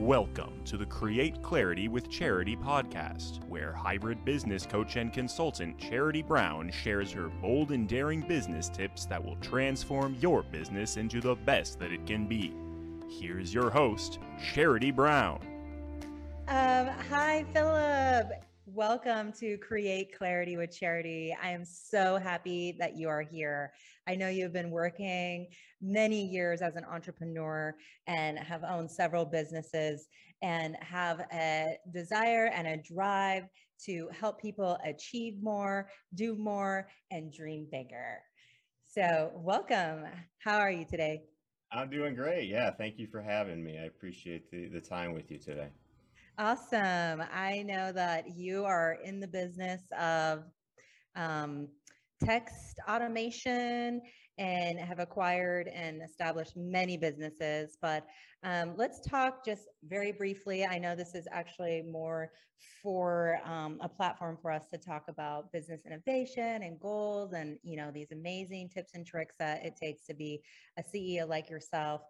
Welcome to the Create Clarity with Charity podcast, where hybrid business coach and consultant Charity Brown shares her bold and daring business tips that will transform your business into the best that it can be. Here's your host, Charity Brown. Um, hi, Philip. Welcome to Create Clarity with Charity. I am so happy that you are here. I know you've been working many years as an entrepreneur and have owned several businesses and have a desire and a drive to help people achieve more, do more, and dream bigger. So, welcome. How are you today? I'm doing great. Yeah, thank you for having me. I appreciate the, the time with you today. Awesome. I know that you are in the business of um, text automation and have acquired and established many businesses. But um, let's talk just very briefly. I know this is actually more for um, a platform for us to talk about business innovation and goals and you know these amazing tips and tricks that it takes to be a CEO like yourself.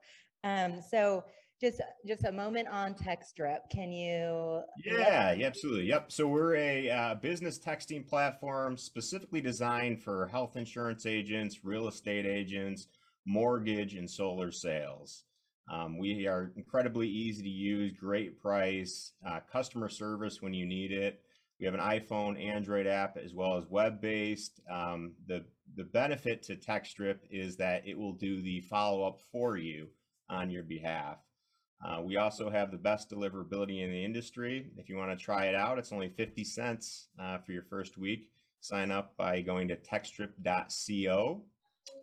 Um, so just just a moment on TextDrip. Can you? Yeah, yeah, absolutely. Yep. So we're a uh, business texting platform specifically designed for health insurance agents, real estate agents, mortgage, and solar sales. Um, we are incredibly easy to use, great price, uh, customer service when you need it. We have an iPhone, Android app, as well as web-based. Um, the the benefit to TextDrip is that it will do the follow up for you on your behalf. Uh, we also have the best deliverability in the industry. If you want to try it out, it's only 50 cents uh, for your first week. Sign up by going to textdrip.co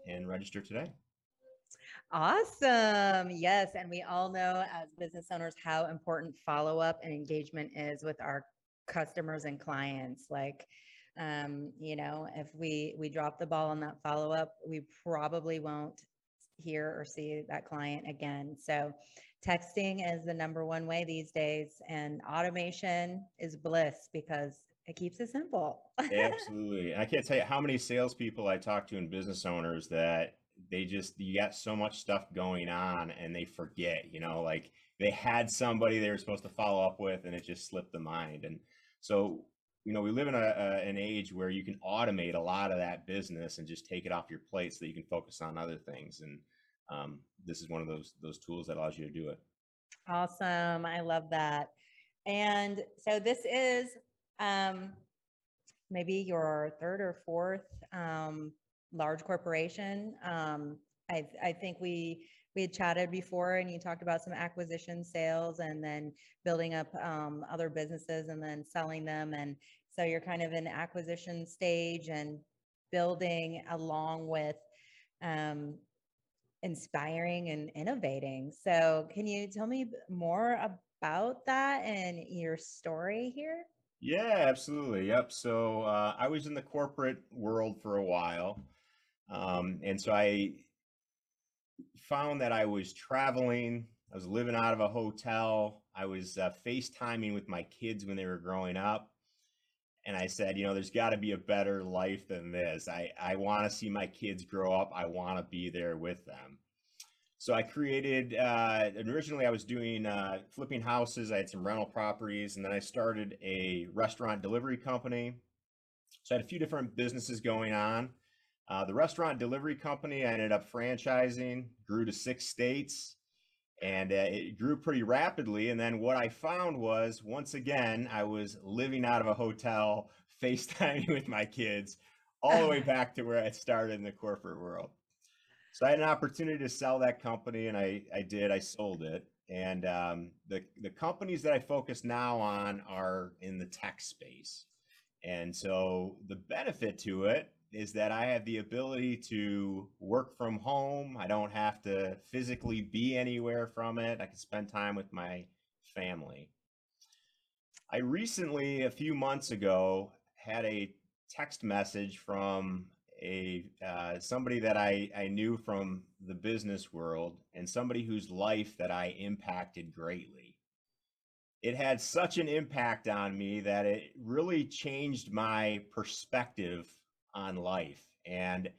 and register today. Awesome. Yes. And we all know as business owners how important follow up and engagement is with our customers and clients. Like, um, you know, if we we drop the ball on that follow up, we probably won't hear or see that client again. So texting is the number one way these days and automation is bliss because it keeps it simple. Absolutely. I can't tell you how many salespeople I talk to and business owners that they just you got so much stuff going on and they forget, you know, like they had somebody they were supposed to follow up with and it just slipped the mind. And so, you know, we live in a, a, an age where you can automate a lot of that business and just take it off your plate so that you can focus on other things. And um, this is one of those those tools that allows you to do it. Awesome. I love that. And so this is um, maybe your third or fourth um, large corporation. Um, I, I think we we had chatted before and you talked about some acquisition sales and then building up um, other businesses and then selling them. And so you're kind of in acquisition stage and building along with um, inspiring and innovating. So, can you tell me more about that and your story here? Yeah, absolutely. Yep. So, uh, I was in the corporate world for a while. Um, and so I found that I was traveling, I was living out of a hotel, I was uh, FaceTiming with my kids when they were growing up and I said, you know, there's got to be a better life than this. I, I want to see my kids grow up. I want to be there with them. So I created, uh, originally I was doing uh, flipping houses. I had some rental properties, and then I started a restaurant delivery company. So I had a few different businesses going on. Uh, the restaurant delivery company, I ended up franchising, grew to six states and uh, it grew pretty rapidly. And then what I found was, once again, I was living out of a hotel, FaceTiming with my kids, all the way back to where I started in the corporate world. So I had an opportunity to sell that company, and I, I did. I sold it. And um, the the companies that I focus now on are in the tech space. And so the benefit to it is that I have the ability to work from home. I don't have to physically be anywhere from it. I can spend time with my family. I recently, a few months ago, had a text message from a uh, somebody that I, I knew from the business world and somebody whose life that I impacted greatly. It had such an impact on me that it really changed my perspective on life. And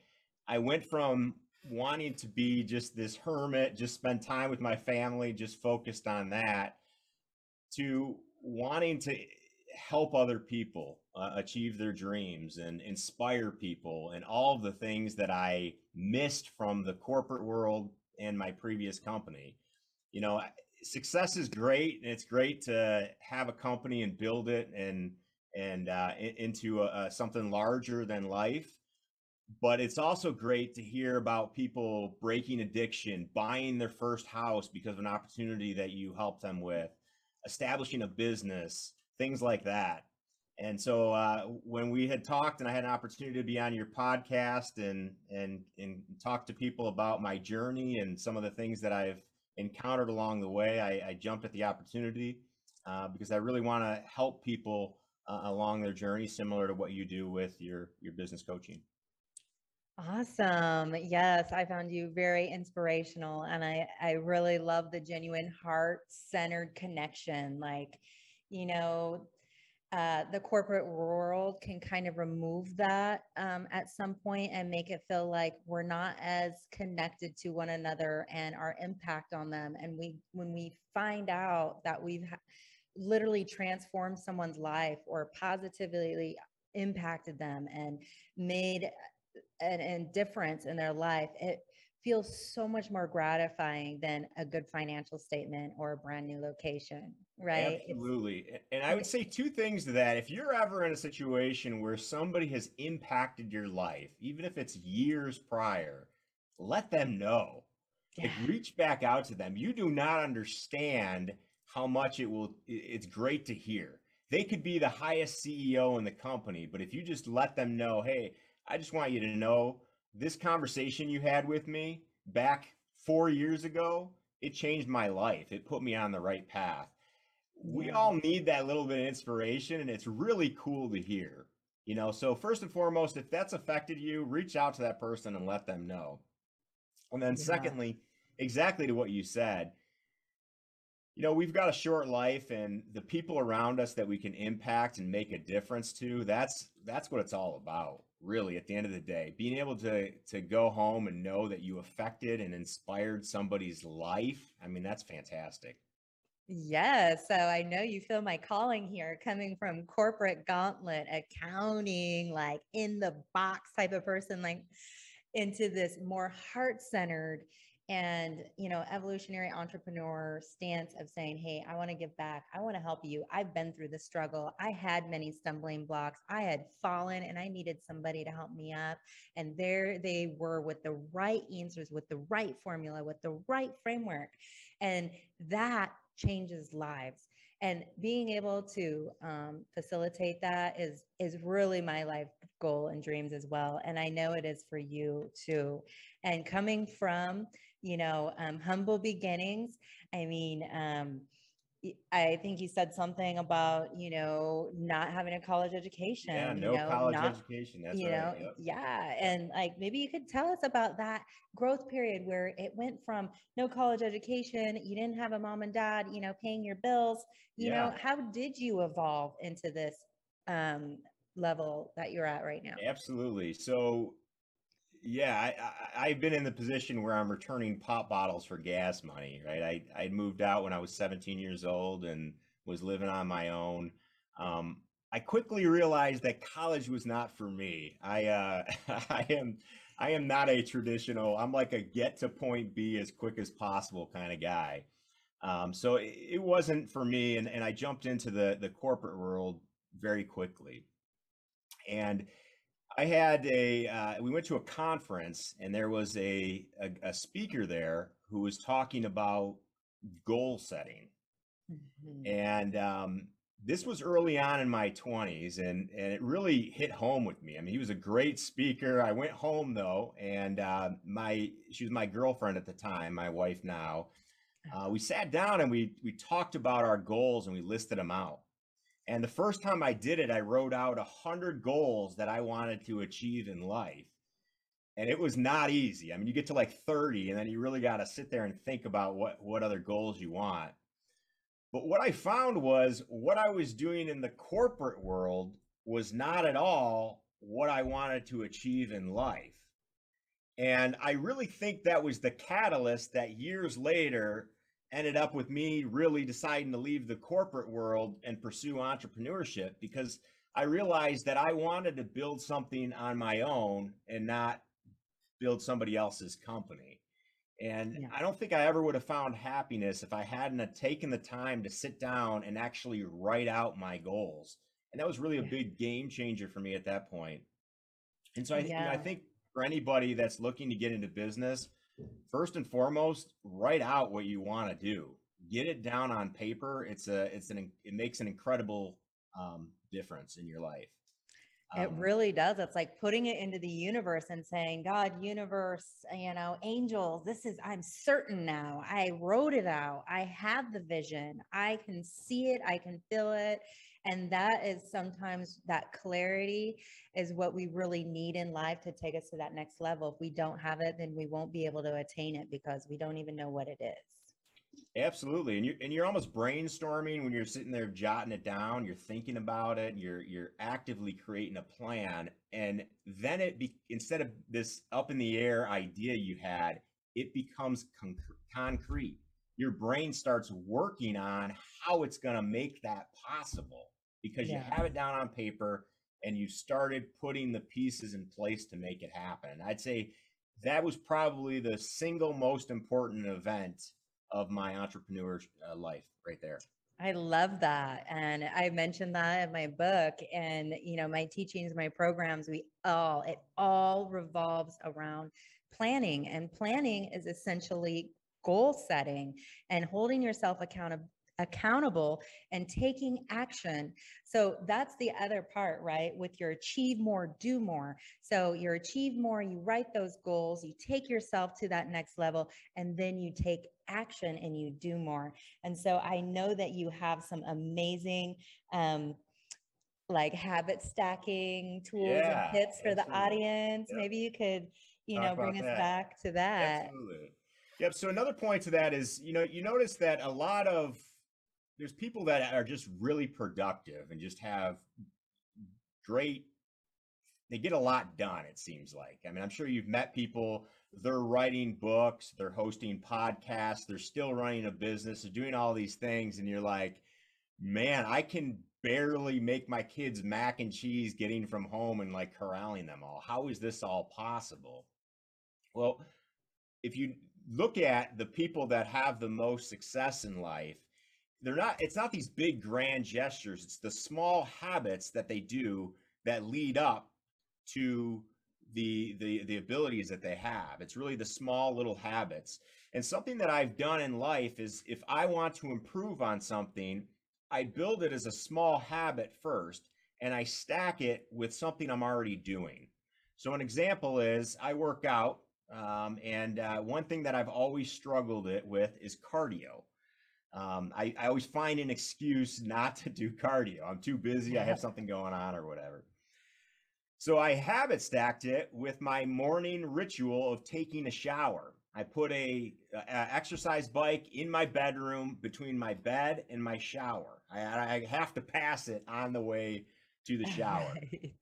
I went from wanting to be just this hermit, just spend time with my family, just focused on that, to wanting to help other people uh, achieve their dreams and inspire people and all of the things that I missed from the corporate world and my previous company. You know, success is great and it's great to have a company and build it and and uh, into a, something larger than life. But it's also great to hear about people breaking addiction buying their first house because of an opportunity that you helped them with establishing a business things like that. And so uh, when we had talked and i had an opportunity to be on your podcast and and and talk to people about my journey and some of the things that i've encountered along the way, I, I jumped at the opportunity uh, because I really want to help people uh, along their journey, similar to what you do with your your business coaching. Awesome. Yes, I found you very inspirational, and I I really love the genuine heart centered connection. Like, you know, uh, the corporate world can kind of remove that um, at some point and make it feel like we're not as connected to one another and our impact on them. And we, when we find out that we've ha- literally transformed someone's life or positively impacted them and made an, an difference in their life, it feels so much more gratifying than a good financial statement or a brand new location right? Absolutely. It's, and i would say two things to that. If you're ever in a situation where somebody has impacted your life even if it's years prior let them know. Yeah. like reach back out to them. You do not understand how much it will it's great to hear they could be the highest ceo in the company but if you just let them know hey i just want you to know this conversation you had with me back four years ago, it changed my life. It put me on the right path. We all need that little bit of inspiration, and it's really cool to hear. You know, so first and foremost, if that's affected you, reach out to that person and let them know. And then, yeah. secondly, exactly to what you said, you know, we've got a short life, and the people around us that we can impact and make a difference to, that's that's what it's all about really at the end of the day. Being able to to go home and know that you affected and inspired somebody's life i mean that's fantastic. Yeah so i know you feel my calling here coming from corporate gauntlet accounting like in the box type of person like into this more heart-centered and you know evolutionary entrepreneur stance of saying hey i want to give back. I want to help you. I've been through the struggle. I had many stumbling blocks. I had fallen and i needed somebody to help me up and there they were with the right answers with the right formula with the right framework and that changes lives and being able to um, facilitate that is is really my life goal and dreams as well and i know it is for you too and coming from you know, um, humble beginnings. I mean, um, I think you said something about, you know, not having a college education. Yeah, no you know, college not, education. That's you right. know, yep. yeah. And like maybe you could tell us about that growth period where it went from no college education, you didn't have a mom and dad, you know, paying your bills. You yeah. know, how did you evolve into this um level that you're at right now? Absolutely. So yeah, I, I, have been in the position where I'm returning pop bottles for gas money, right? I I moved out when I was 17 years old and was living on my own. Um, I quickly realized that college was not for me. I uh, I am I am not a traditional. I'm like a get to point B as quick as possible kind of guy. Um, so it, it wasn't for me, and and I jumped into the the corporate world very quickly, and I had a, uh, we went to a conference and there was a, a, a speaker there who was talking about goal setting. Mm-hmm. And um, this was early on in my 20s and, and it really hit home with me. I mean, he was a great speaker. I went home though, and uh, my, she was my girlfriend at the time, my wife now. Uh, we sat down and we, we talked about our goals and we listed them out. And the first time I did it, I wrote out a hundred goals that I wanted to achieve in life. And it was not easy. I mean, you get to like 30 and then you really got to sit there and think about what, what other goals you want. But what I found was what I was doing in the corporate world was not at all what I wanted to achieve in life. And I really think that was the catalyst that years later ended up with me really deciding to leave the corporate world and pursue entrepreneurship because I realized that I wanted to build something on my own and not build somebody else's company. And Yeah. I don't think I ever would have found happiness if I hadn't have taken the time to sit down and actually write out my goals. And that was really a Yeah. big game changer for me at that point. And so I, you know, I think for anybody that's looking to get into business, first and foremost, write out what you want to do. Get it down on paper. It's a, it's an, it makes an incredible um, difference in your life. It Um, really does. It's like putting it into the universe and saying, God, universe, you know, angels, this is, I'm certain now. I wrote it out. I have the vision. I can see it. I can feel it. And that is sometimes that clarity is what we really need in life to take us to that next level. If we don't have it, then we won't be able to attain it because we don't even know what it is. Absolutely. And you're and you're almost brainstorming when you're sitting there jotting it down, you're thinking about it, you're you're actively creating a plan. And then it be instead of this up in the air idea you had, it becomes con- concrete. Your brain starts working on how it's going to make that possible because you have it down on paper and you started putting the pieces in place to make it happen. I'd say that was probably the single most important event of my entrepreneur uh, life right there. I love that. And I mentioned that in my book and, you know, my teachings, my programs, we all, it all revolves around planning. And planning is essentially goal setting and holding yourself accountable accountable and taking action. So that's the other part, right? With your achieve more, do more. So you achieve more, you write those goals, you take yourself to that next level, and then you take action and you do more. And so I know that you have some amazing um like habit stacking tools Yeah, and tips for the audience. Yep. Maybe you could, you Talk know, bring us that. back to that. Absolutely. Yep. So another point to that is, you know, you notice that a lot of there's people that are just really productive and just have great they get a lot done it seems like. I mean i'm sure you've met people they're writing books they're hosting podcasts they're still running a business they're doing all these things and you're like man i can barely make my kids mac and cheese getting from home and like corralling them all. How is this all possible? Well if you look at the people that have the most success in life they're not it's not these big grand gestures. It's the small habits that they do that lead up to the the the abilities that they have. It's really the small little habits. And something that i've done in life is if i want to improve on something i build it as a small habit first and i stack it with something i'm already doing. So an example is i work out um, and uh, one thing that i've always struggled it with is cardio um, I, I always find an excuse not to do cardio. I'm too busy. I have something going on or whatever. So I habit stacked it with my morning ritual of taking a shower. I put a, a exercise bike in my bedroom between my bed and my shower. I, I have to pass it on the way to the shower. Right.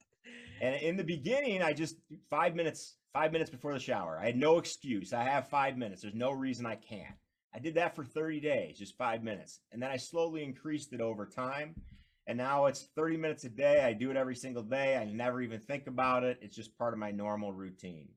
And in the beginning, I just five minutes, five minutes before the shower. I had no excuse. I have five minutes. There's no reason I can't. I did that for 30 days, just five minutes. And then I slowly increased it over time. And now it's 30 minutes a day. I do it every single day. I never even think about it. It's just part of my normal routine.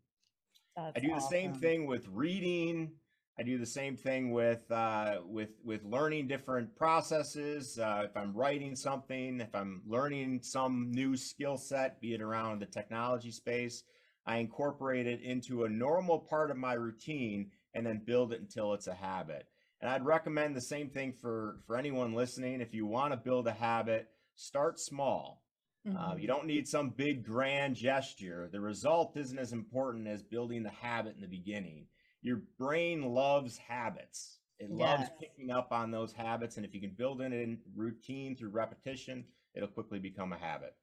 I That's do the same thing with reading. I do the same thing with uh, with with learning different processes. Uh, if I'm writing something, if I'm learning some new skill set, be it around the technology space, I incorporate it into a normal part of my routine and then build it until it's a habit. And I'd recommend the same thing for for anyone listening. If you want to build a habit, start small. Uh, Mhm. you don't need some big grand gesture. The result isn't as important as building the habit in the beginning. Your brain loves habits. It loves picking up on those habits. And if you can build it in routine through repetition, it'll quickly become a habit.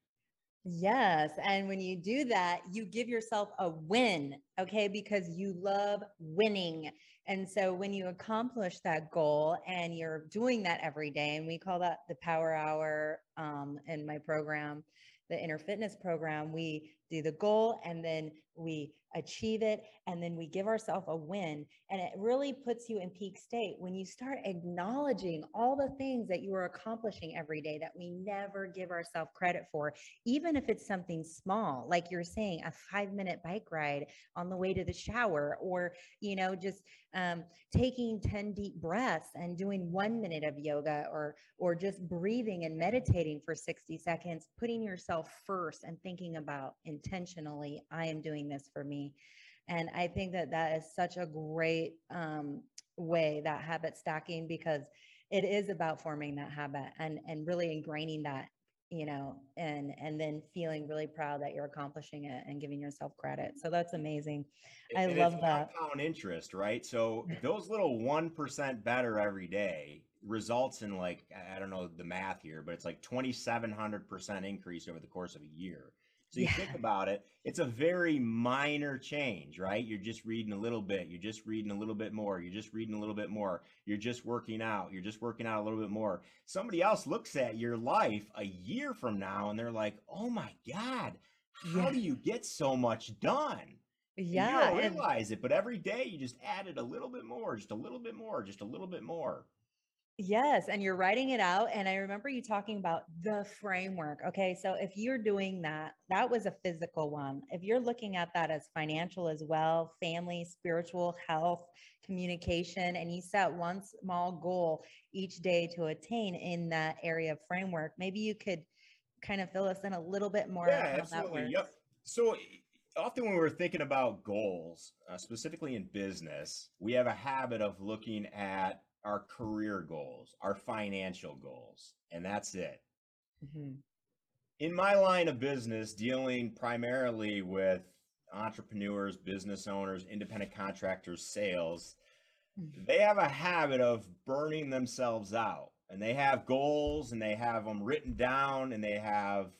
Yes. And when you do that, you give yourself a win, okay? Because you love winning. And so when you accomplish that goal and you're doing that every day, and we call that the power hour um, in my program, the inner fitness program, we do the goal and then we achieve it and then we give ourselves a win. And it really puts you in peak state when you start acknowledging all the things that you are accomplishing every day that we never give ourselves credit for even if it's something small like you're saying a 5 minute bike ride on the way to the shower or you know just um, taking 10 deep breaths and doing 1 minute of yoga or or just breathing and meditating for 60 seconds putting yourself first and thinking about intentionally i am doing this for me and I think that that is such a great um, way that habit stacking because it is about forming that habit and and really ingraining that you know and and then feeling really proud that you're accomplishing it and giving yourself credit so that's amazing i And love that compound interest, right? So those little 1% better every day results in like, I I don't know the math here, but it's like 2,700% increase over the course of a year. So you think about it, it's a very minor change, right? You're just reading a little bit, you're just reading a little bit more, you're just reading a little bit more, you're just working out, you're just working out a little bit more. Somebody else looks at your life a year from now and they're like, oh my God, how Yeah. do you get so much done? And yeah You don't and realize it, but every day you just added a little bit more, just a little bit more, just a little bit more. Yes, and you're writing it out. And I remember you talking about the framework. Okay, so if you're doing that, that was a physical one. If you're looking at that as financial as well, family, spiritual, health, communication, and you set one small goal each day to attain in that area of framework, maybe you could kind of fill us in a little bit more Yeah, on that absolutely. Yep. So often when we're thinking about goals, uh, specifically in business, we have a habit of looking at our career goals, our financial goals, and that's it. Mhm. in my line of business, dealing primarily with entrepreneurs, business owners, independent contractors, sales, Mhm. they have a habit of burning themselves out. And they have goals and they have them written down and they have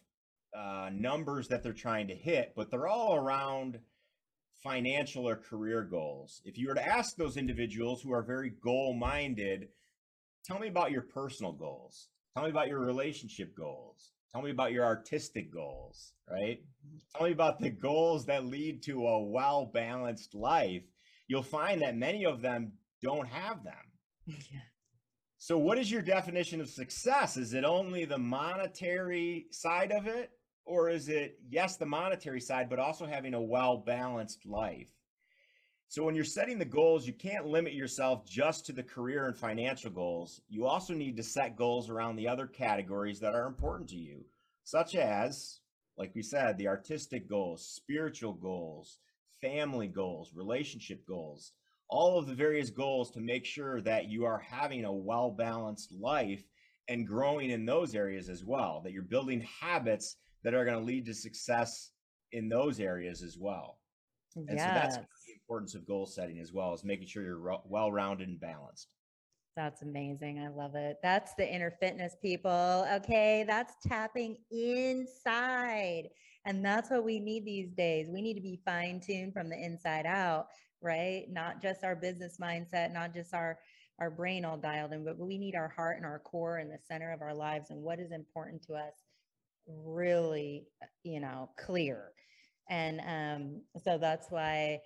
uh, numbers that they're trying to hit, but they're all around financial or career goals. If you were to ask those individuals who are very goal minded, tell me about your personal goals. Tell me about your relationship goals. Tell me about your artistic goals, right? Mm-hmm. Tell me about the goals that lead to a well balanced life. You'll find that many of them don't have them. Yeah. So, what is your definition of success? Is it only the monetary side of it? Or is it, yes, the monetary side, but also having a well balanced life? So, when you're setting the goals, you can't limit yourself just to the career and financial goals. You also need to set goals around the other categories that are important to you, such as, like we said, the artistic goals, spiritual goals, family goals, relationship goals all of the various goals to make sure that you are having a well balanced life and growing in those areas as well, that you're building habits that are going to lead to success in those areas as well. And so that's the importance of goal setting as well, as making sure you're well rounded and balanced. That's amazing. I love it. That's the inner fitness, people. Okay. That's tapping inside. And that's what we need these days. We need to be fine tuned from the inside out, right? Not just our business mindset, not just our our brain all dialed in, but we need our heart and our core in the center of our lives and what is important to us really, uh, you know, clear. And um, so that's why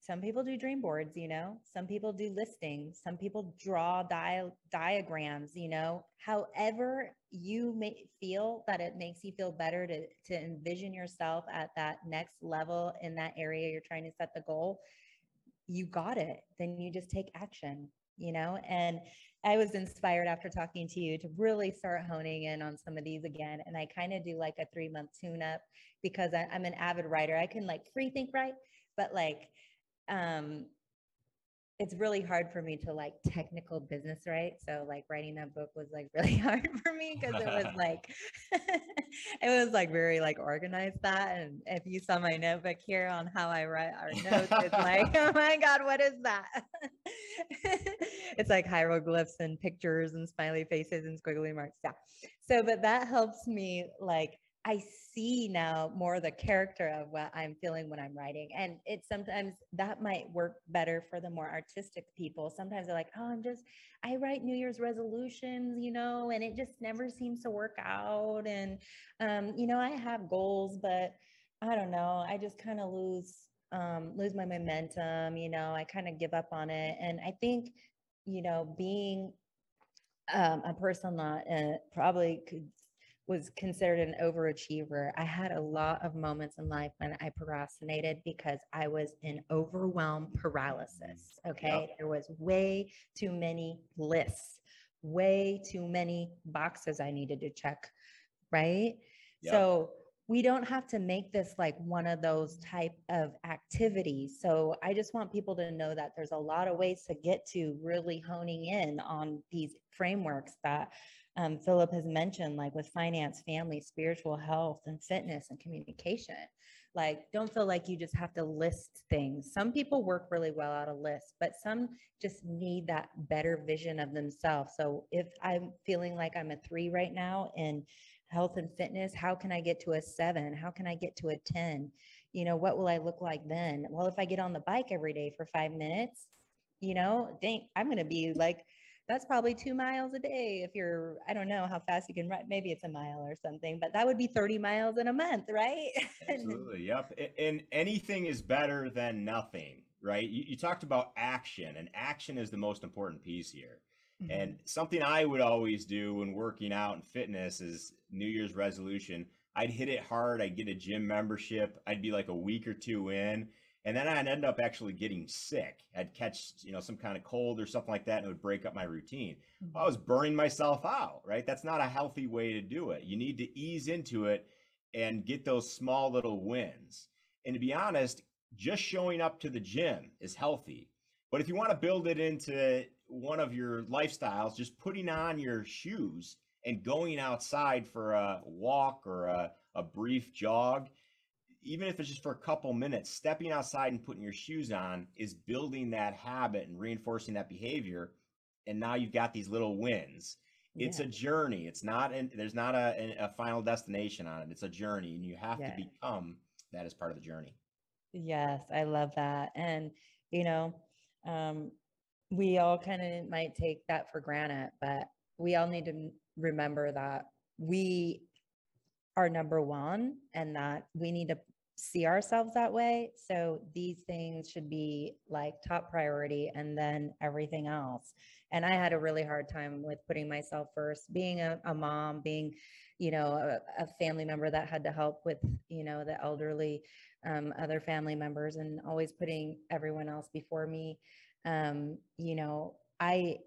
some people do dream boards you know some people do listings some people draw dia- diagrams you know however you may feel that it makes you feel better to to envision yourself at that next level in that area you're trying to set the goal you got it then you just take action you know and i was inspired after talking to you to really start honing in on some of these again and i kind of do like a three month tune up because I, i'm an avid writer. I can like free think right but like um it's really hard for me to like technical business right so like writing that book was like really hard for me because it was like it was like very like organized that and if you saw my notebook here on how i write our notes it's like oh my god what is that? It's like hieroglyphs and pictures and smiley faces and squiggly marks yeah. So but that helps me like I see now more the character of what I'm feeling when I'm writing. And it sometimes that might work better for the more artistic people. Sometimes they're like, oh, I'm just, I write New Year's resolutions, you know, and it just never seems to work out. And, um, you know, I have goals, but I don't know. I just kind of lose um, lose my momentum. You know, I kind of give up on it, and I think you know being um, a person that uh, probably could was considered an overachiever. I had a lot of moments in life when I procrastinated because I was in overwhelm paralysis. Mm, okay. Yep. There was way too many lists, way too many boxes I needed to check. Right. Yep. So we don't have to make this like one of those type of activities. So I just want people to know that there's a lot of ways to get to really honing in on these frameworks that um, Philip has mentioned, like with finance, family, spiritual health, and fitness and communication. Like, don't feel like you just have to list things. Some people work really well out of lists, but some just need that better vision of themselves. So if I'm feeling like I'm a three right now in health and fitness, how can I get to a seven? How can I get to a 10? You know, what will I look like then? Well, if I get on the bike every day for five minutes, you know, dang, I'm going to be like that's probably two miles a day if you're i don't know how fast you can run maybe it's a mile or something but that would be 30 miles in a month right? Absolutely yep and anything is better than nothing right? You, you, talked about action and action is the most important piece here. Mm-hmm. and something i would always do when working out and fitness is new year's resolution i'd hit it hard i'd get a gym membership i'd be like a week or two in and then I'd end up actually getting sick. I'd catch, you know, some kind of cold or something like that, and it would break up my routine. Mm-hmm. I was burning myself out, right? That's not a healthy way to do it. You need to ease into it and get those small little wins. And to be honest, just showing up to the gym is healthy. But if you want to build it into one of your lifestyles, just putting on your shoes and going outside for a walk or a, a brief jog even if it's just for a couple minutes, stepping outside and putting your shoes on is building that habit and reinforcing that behavior. And now you've got these little wins. It's yeah. a journey. It's not, an, there's not a, a, final destination on it. It's a journey, and you have yeah. to become that as part of the journey. Yes, I love that. And, you know, um, we all kind of might take that for granted, but we all need to remember that we are number one and that we need to see ourselves that way. So these things should be like top priority and then everything else. And I had a really hard time with putting myself first, being a, a mom, being, you know, a, a, family member that had to help with, you know, the elderly, um, other family members and always putting everyone else before me. Um, you know, I,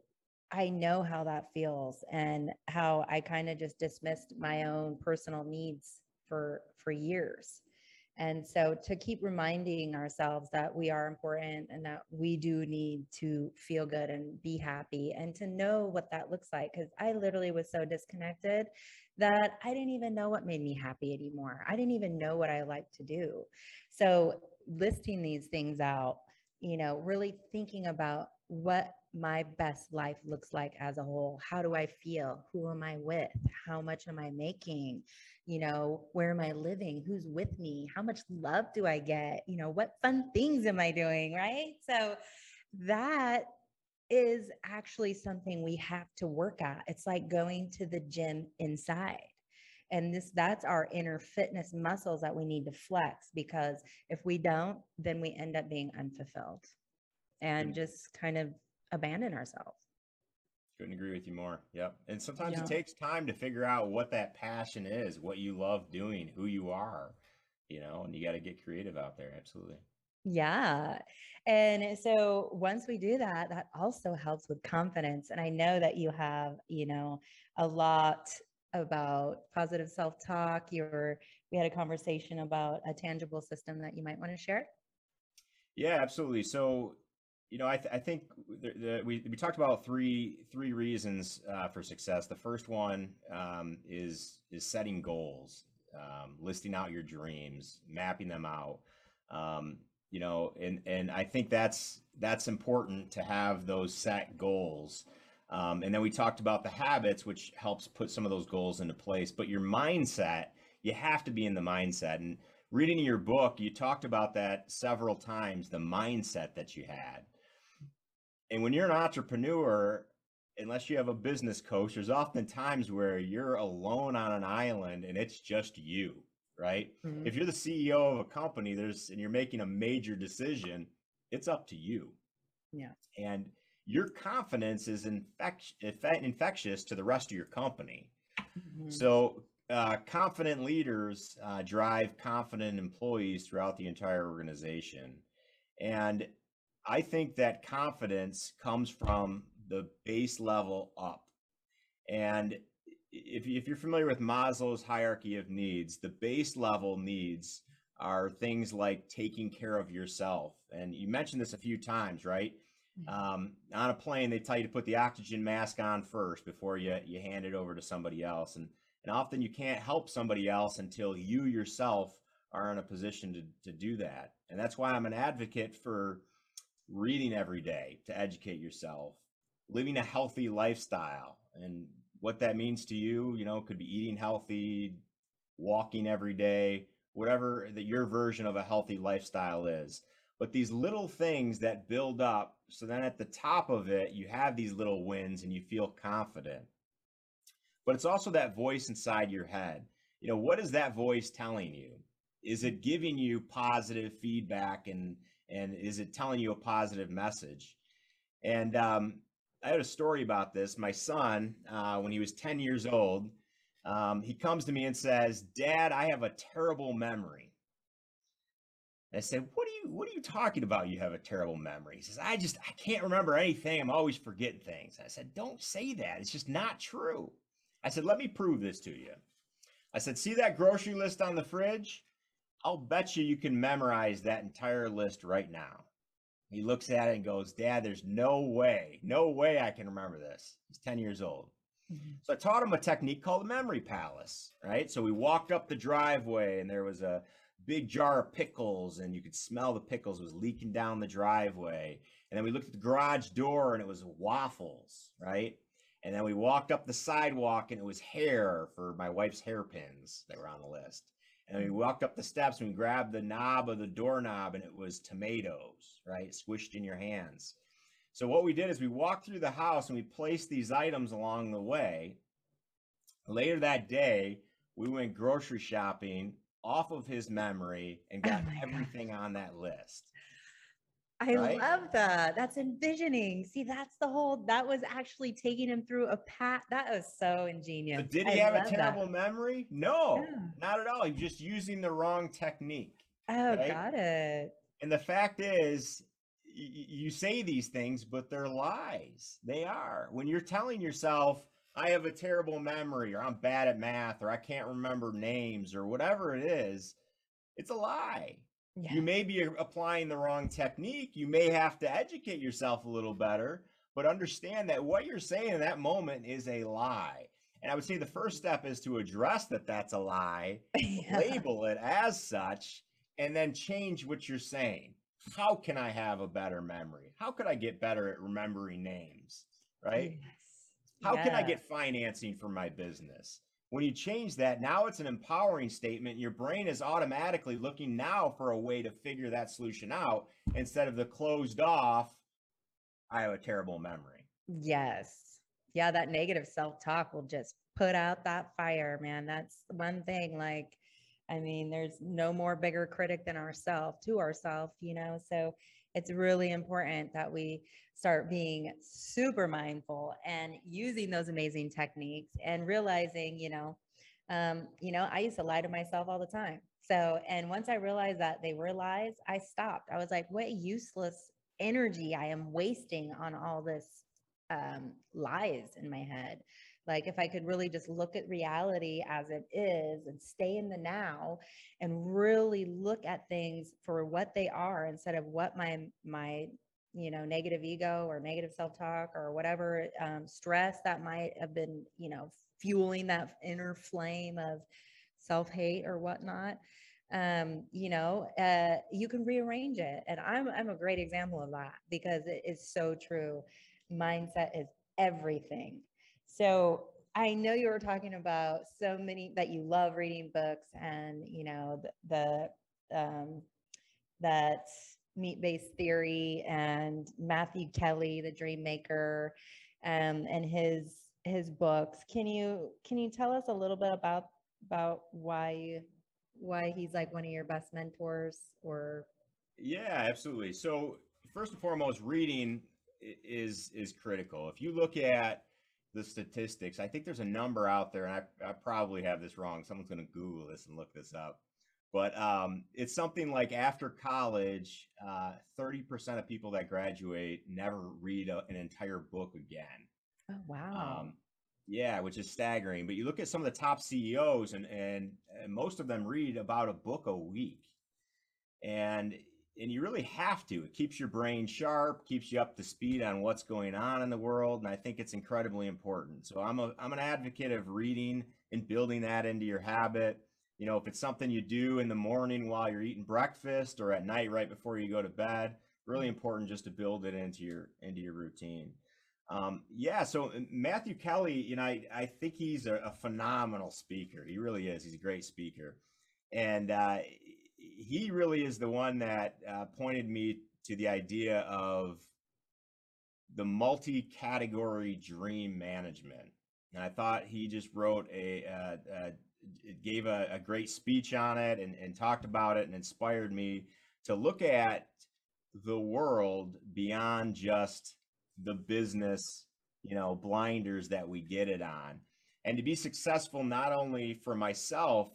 I know how that feels and how I kind of just dismissed my own personal needs for for years and so to keep reminding ourselves that we are important and that we do need to feel good and be happy and to know what that looks like. Cause I literally was so disconnected that I didn't even know what made me happy anymore. I didn't even know what I like to do. So listing these things out, you know, really thinking about what my best life looks like as a whole. How do I feel? Who am I with? How much am I making? You know, where am I living? Who's with me? How much love do I get? You know, what fun things am I doing? Right. So that is actually something we have to work at. It's like going to the gym inside. And this that's our inner fitness muscles that we need to flex because if we don't, then we end up being unfulfilled and just kind of abandon ourselves. Couldn't agree with you more. Yep. And sometimes yeah. it takes time to figure out what that passion is, what you love doing, who you are, you know, and you got to get creative out there. Absolutely. Yeah. And so once we do that, that also helps with confidence. And I know that you have, you know, a lot about positive self-talk. You're we had a conversation about a tangible system that you might want to share. Yeah, absolutely. So you know, I, th- I think the, the, we, we talked about three three reasons uh, for success. The first one um, is is setting goals, um, listing out your dreams, mapping them out. Um, you know, and and I think that's that's important to have those set goals. Um, and then we talked about the habits, which helps put some of those goals into place. But your mindset, you have to be in the mindset. And reading your book, you talked about that several times. The mindset that you had and when you're an entrepreneur, unless you have a business coach, there's often times where you're alone on an island and it's just you. right? Mhm. If you're the CEO of a company, there's and you're making a major decision, it's up to you. Yeah. And your confidence is infect, infect- infectious to the rest of your company. Mhm. So, uh, confident leaders uh, drive confident employees throughout the entire organization. And I think that confidence comes from the base level up. And if, if you're familiar with Maslow's hierarchy of needs, the base level needs are things like taking care of yourself. And you mentioned this a few times, right? Mhm. Um, on a plane, they tell you to put the oxygen mask on first before you, you hand it over to somebody else. And, and often you can't help somebody else until you yourself are in a position to, to do that. And that's why I'm an advocate for reading every day to educate yourself, living a healthy lifestyle. And what that means to you, you know, could be eating healthy, walking every day, whatever that your version of a healthy lifestyle is. But these little things that build up, so then at the top of it, you have these little wins and you feel confident. But it's also that voice inside your head. You know, what is that voice telling you? Is it giving you positive feedback and and is it telling you a positive message? And um, I had a story about this. My son, uh, when he was 10 years old, um, he comes to me and says, "Dad, I have a terrible memory." I said, "What are you What are you talking about? You have a terrible memory?" He says, "I just I can't remember anything. I'm always forgetting things." I said, "Don't say that. It's just not true." I said, "Let me prove this to you." I said, "See that grocery list on the fridge? I'll bet you you can memorize that entire list right now." He looks at it and goes, "Dad, there's no way, no way I can remember this." He's 10 years old. Mhm. So I taught him a technique called the memory palace, right? So we walked up the driveway and there was a big jar of pickles and you could smell the pickles was leaking down the driveway. And then we looked at the garage door and it was waffles, right? And then we walked up the sidewalk and it was hair for my wife's hairpins that were on the list. And we walked up the steps and we grabbed the knob of the doorknob and it was tomatoes, right? Squished in your hands. So what we did is we walked through the house and we placed these items along the way. Later that day, we went grocery shopping off of his memory and Oh got gosh. everything on that list. I right? love that. That's envisioning. See, that's the whole, that was actually taking him through a path. That was so ingenious. But did I he have a love that. terrible memory? No, Yeah. not at all. He's just using the wrong technique. Oh, right? got it. And the fact is, y- you say these things, but they're lies. They are. When you're telling yourself, I have a terrible memory, or I'm bad at math, or I can't remember names, or whatever it is, it's a lie. Yeah. You may be applying the wrong technique. You may have to educate yourself a little better, but understand that what you're saying in that moment is a lie. And I would say the first step is to address that that's a lie, Yeah. label it as such, and then change what you're saying. How can I have a better memory? How could I get better at remembering names? Right? Yes. How can I get financing for my business? When you change that, now it's an empowering statement. Your brain is automatically looking now for a way to figure that solution out instead of the closed off, I have a terrible memory. Yes. Yeah, that negative self-talk will just put out that fire, man. That's one thing. Like, I mean, there's no more bigger critic than ourselves to ourselves, you know. So it's really important that we start being super mindful and using those amazing techniques and realizing, you know, um, you know, I used to lie to myself all the time. So, and once I realized that they were lies, I stopped. I was like, what useless energy I am wasting on all this um, lies in my head. Like if I could really just look at reality as it is and stay in the now and really look at things for what they are instead of what my my you know negative ego or negative self-talk or whatever um, stress that might have been you know fueling that inner flame of self-hate or whatnot um you know uh you can rearrange it. And i'm i'm a great example of that because it is so true. Mindset is everything so i know you were talking about so many that you love reading books and you know the, the um that meat-based theory and matthew kelly the dream maker um and his his books can you can you tell us a little bit about about why why he's like one of your best mentors or Yeah, absolutely. So first and foremost, reading is is critical. If you look at the statistics, I think there's a number out there, and I, I probably have this wrong. Someone's going to Google this and look this up. But um, it's something like after college, uh, 30% of people that graduate never read a, an entire book again. oh wow Um, yeah, which is staggering. But you look at some of the top CEOs, and, and and most of them read about a book a week, and and you really have to. It keeps your brain sharp, keeps you up to speed on what's going on in the world, and I think it's incredibly important. So I'm a I'm an advocate of reading and building that into your habit. You know, if it's something you do in the morning while you're eating breakfast or at night right before you go to bed, really important just to build it into your into your routine. Um, yeah, so uh, Matthew Kelly, you know, I, I think he's a, a phenomenal speaker. He really is. He's a great speaker. And uh, he really is the one that uh, pointed me to the idea of the multi category dream management. And I thought he just wrote a, uh, uh, gave a, a great speech on it and, and talked about it and inspired me to look at the world beyond just the business, you know, blinders that we get it on. And to be successful not only for myself,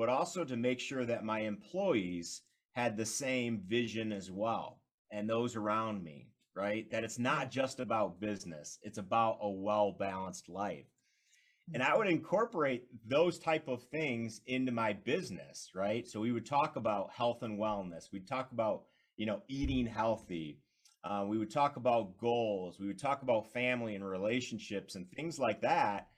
but also to make sure that my employees had the same vision as well and those around me, right? That it's not just about business, it's about a well-balanced life. And I would incorporate those type of things into my business, right? So we would talk about health and wellness. We'd talk about, you know, eating healthy. Uh, we would talk about goals. We would talk about family and relationships and things like that,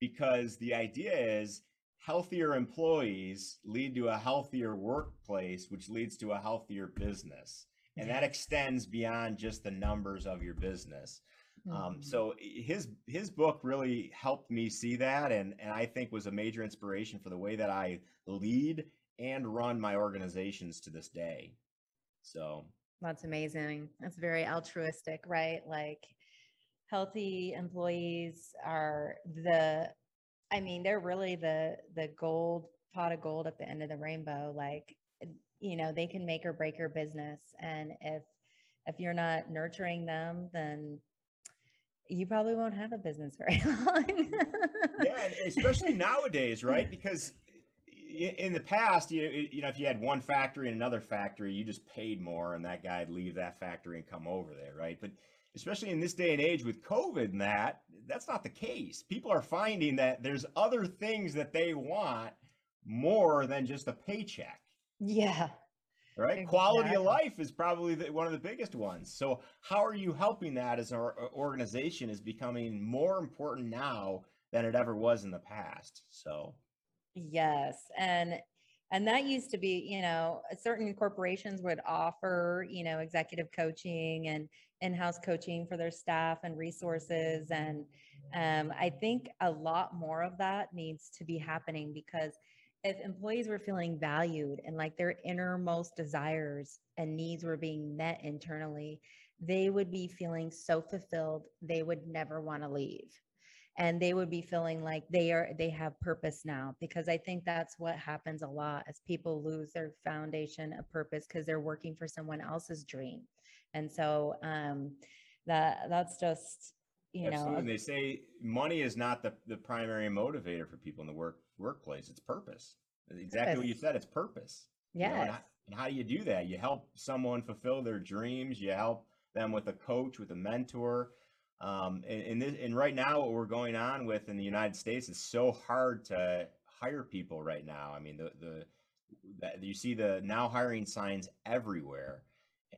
because the idea is healthier employees lead to a healthier workplace, which leads to a healthier business. And that extends beyond just the numbers of your business. Um, Mhm. so his his book really helped me see that, and and I think was a major inspiration for the way that I lead and run my organizations to this day. So That's amazing. That's very altruistic, right? Like healthy employees are the I mean, they're really the the gold pot of gold at the end of the rainbow. Like, you know, they can make or break your business. And if if you're not nurturing them, then you probably won't have a business very long. Mm-hmm. yeah, especially nowadays, right? Because in the past, you you know, if you had one factory and another factory, you just paid more, and that guy'd leave that factory and come over there, right? But especially in this day and age with COVID and that, that's not the case. People are finding that there's other things that they want more than just a paycheck yeah. right quality of life is probably the, one of the biggest ones so how are you helping that as an or- organization is becoming more important now than it ever was in the past so Yes, and and that used to be, you know, uh, certain corporations would offer, you know, executive coaching and in-house coaching for their staff and resources. And um, I think a lot more of that needs to be happening because if employees were feeling valued and like their innermost desires and needs were being met internally, they would be feeling so fulfilled, they would never want to leave and they would be feeling like they are they have purpose now because i think that's what happens a lot as people lose their foundation of purpose because they're working for someone else's dream and so um that that's just you absolutely know and they say money is not the, the primary motivator for people in the work workplace. It's purpose. Exactly what you said it's purpose. You know, and, how, and how do you do that? You help someone fulfill their dreams you help them with a coach with a mentor. Um, and, and, this, and right now what we're going on with in the united states is so hard to hire people right now. I mean the the that you see the now hiring signs everywhere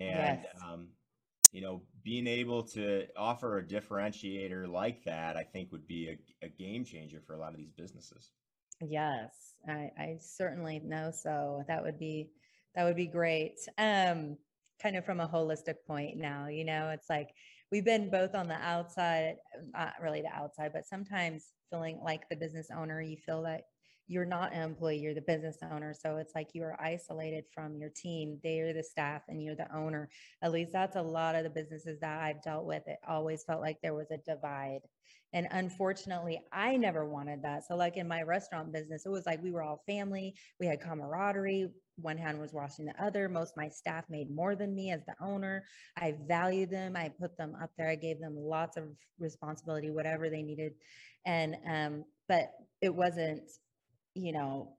and Yes. um, you know being able to offer a differentiator like that i think would be a, a game changer for a lot of these businesses Yes, I, I certainly know so. That would be that would be great. Um, kind of from a holistic point now, you know, it's like we've been both on the outside, not really the outside, but sometimes feeling like the business owner, you feel that you're not an employee, you're the business owner. So it's like you are isolated from your team. They're the staff and you're the owner. At least that's a lot of the businesses that I've dealt with. It always felt like there was a divide. And unfortunately, I never wanted that. So, like in my restaurant business, it was like we were all family, we had camaraderie. One hand was washing the other. Most my staff made more than me as the owner. I valued them. I put them up there. I gave them lots of responsibility, whatever they needed. And, um, but it wasn't you know,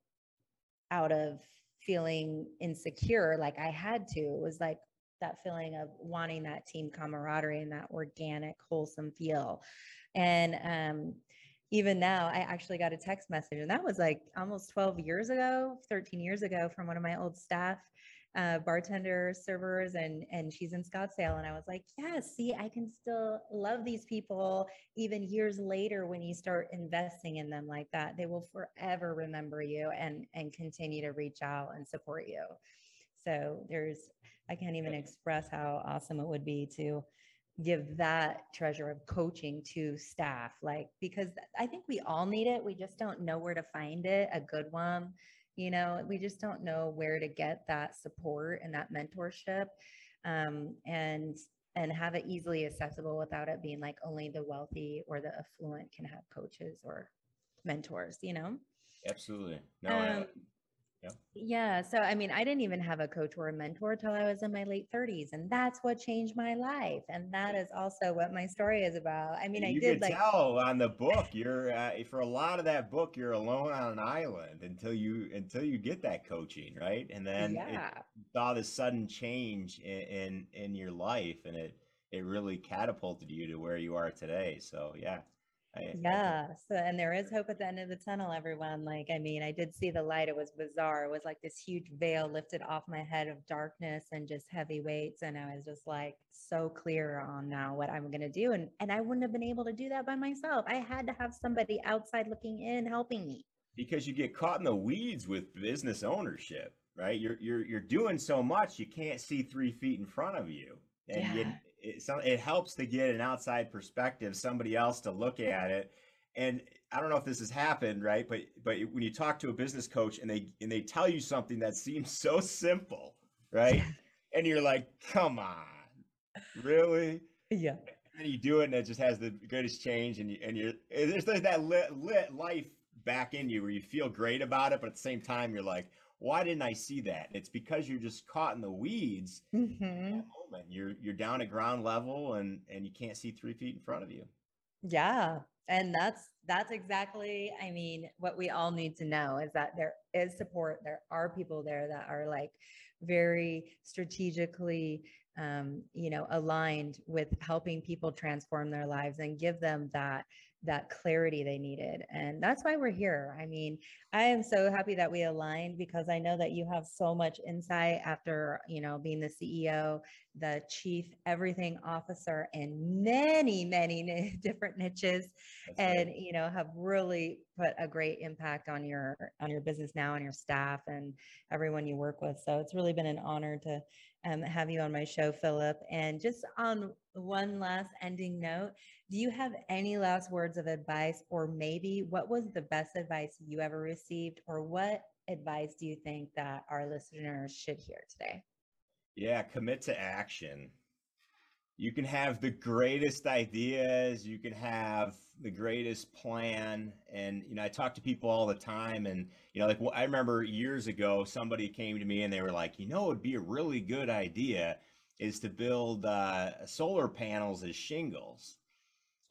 out of feeling insecure like I had to. It was like that feeling of wanting that team camaraderie and that organic, wholesome feel. And um, even now, I actually got a text message, and that was like almost 12 years ago, 13 years ago, from one of my old staff uh, bartender servers and and she's in Scottsdale and I was like, yeah, see, I can still love these people even years later when you start investing in them like that. They will forever remember you and and continue to reach out and support you. So there's I can't even express how awesome it would be to give that treasure of coaching to staff like because I think we all need it. We just don't know where to find it, a good one you know we just don't know where to get that support and that mentorship um, and and have it easily accessible without it being like only the wealthy or the affluent can have coaches or mentors you know? Absolutely. No um, yeah. Yeah. So, I mean, I didn't even have a coach or a mentor till I was in my late 30s. And that's what changed my life. And that is also what my story is about. I mean, you I did like. tell on the book, you're, uh, for a lot of that book, you're alone on an island until you, until you get that coaching. Right. And then yeah. it, saw this sudden change in, in, in your life and it, it really catapulted you to where you are today. So, yeah. Yeah. So, and there is hope at the end of the tunnel, everyone. Like, I mean, I did see the light. It was bizarre. It was like this huge veil lifted off my head of darkness and just heavy weights. And I was just like so clear on now what I'm going to do. And, and I wouldn't have been able to do that by myself. I had to have somebody outside looking in helping me. Because you get caught in the weeds with business ownership, right? You're, you're, you're doing so much, you can't see three feet in front of you. And yeah. you, it, it helps to get an outside perspective, somebody else to look at it. And I don't know if this has happened, right? But but when you talk to a business coach and they and they tell you something that seems so simple, right? And you're like, come on, really? Yeah. And you do it, and it just has the greatest change, and you and you're there's, there's that lit, lit life back in you where you feel great about it, but at the same time you're like, why didn't I see that? It's because you're just caught in the weeds mm-hmm. Moment. You're you're down at ground level and and you can't see three feet in front of you. Yeah. And that's that's exactly, I mean, what we all need to know is that there is support. There are people there that are like very strategically um, you know, aligned with helping people transform their lives and give them that that clarity they needed. And that's why we're here. I mean, I am so happy that we aligned because I know that you have so much insight after, you know, being the CEO, the chief everything officer in many, many different niches that's and, right. you know, have really put a great impact on your on your business now and your staff and everyone you work with. So it's really been an honor to um, have you on my show, Philip. And just on one last ending note, do you have any last words of advice, or maybe what was the best advice you ever received, or what advice do you think that our listeners should hear today? Yeah, commit to action. You can have the greatest ideas, you can have the greatest plan. And, you know, I talk to people all the time. And, you know, like well, I remember years ago, somebody came to me and they were like, you know, it'd be a really good idea is to build uh, solar panels as shingles.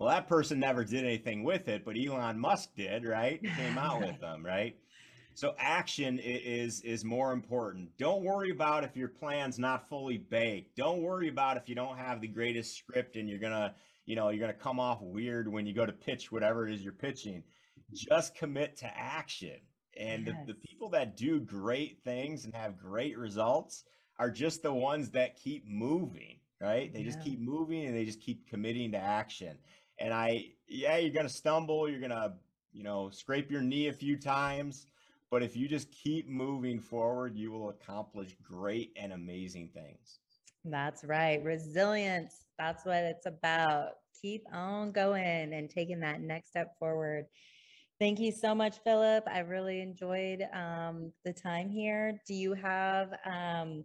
Well, that person never did anything with it, but Elon Musk did, right? Came out with them, right? So action is is more important. Don't worry about if your plan's not fully baked. Don't worry about if you don't have the greatest script and you're gonna, you know, you're gonna come off weird when you go to pitch whatever it is you're pitching. Just commit to action. And yes. the, the people that do great things and have great results are just the ones that keep moving, right? They yeah. just keep moving and they just keep committing to action. And I, yeah, you're gonna stumble, you're gonna, you know, scrape your knee a few times but if you just keep moving forward, you will accomplish great and amazing things. That's right. Resilience. That's what it's about. Keep on going and taking that next step forward. Thank you so much, Philip. I really enjoyed um, the time here. Do you have um,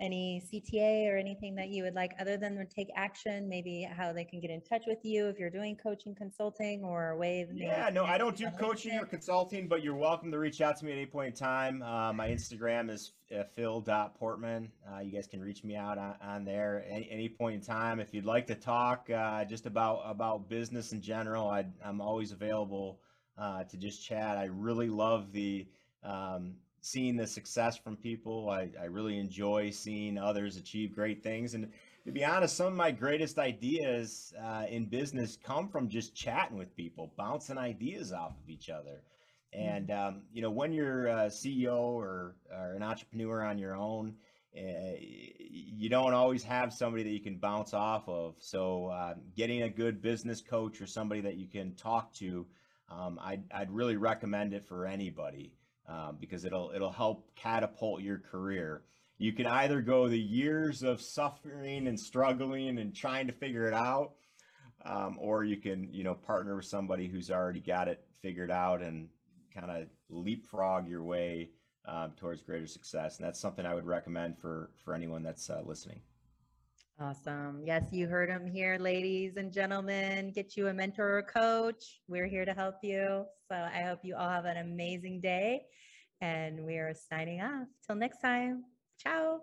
any CTA or anything that you would like other than to take action? Maybe how they can get in touch with you if you're doing coaching, consulting, or a way of maybe Yeah, no, I don't do coaching or consulting, but you're welcome to reach out to me at any point in time. Uh, my Instagram is uh, phil.portman. Uh, you guys can reach me out on, on there any, any point in time. If you'd like to talk uh, just about, about business in general, i I'm always available uh, to just chat. I really love the um, seeing the success from people. I, I really enjoy seeing others achieve great things. And to be honest, some of my greatest ideas uh, in business come from just chatting with people, bouncing ideas off of each other. And um, you know, when you're a CEO or, or an entrepreneur on your own, uh, you don't always have somebody that you can bounce off of. So, uh, getting a good business coach or somebody that you can talk to, um, I'd, I'd really recommend it for anybody um, because it'll it'll help catapult your career. You can either go the years of suffering and struggling and trying to figure it out, um, or you can you know partner with somebody who's already got it figured out and kind of leapfrog your way um, towards greater success. And that's something I would recommend for for anyone that's uh, listening. Awesome. Yes, you heard him here, ladies and gentlemen. Get you a mentor or coach. We're here to help you. So I hope you all have an amazing day. And we are signing off. Till next time. Ciao.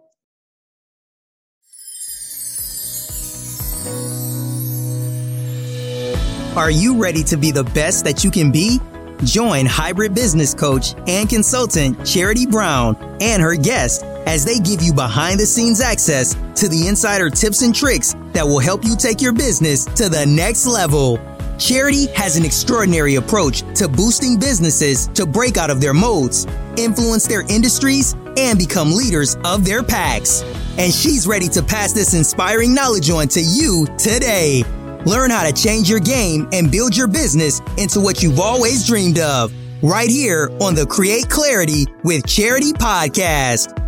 Are you ready to be the best that you can be? Join hybrid business coach and consultant Charity Brown and her guest as they give you behind the scenes access to the insider tips and tricks that will help you take your business to the next level. Charity has an extraordinary approach to boosting businesses to break out of their modes, influence their industries, and become leaders of their packs. And she's ready to pass this inspiring knowledge on to you today. Learn how to change your game and build your business into what you've always dreamed of. Right here on the Create Clarity with Charity podcast.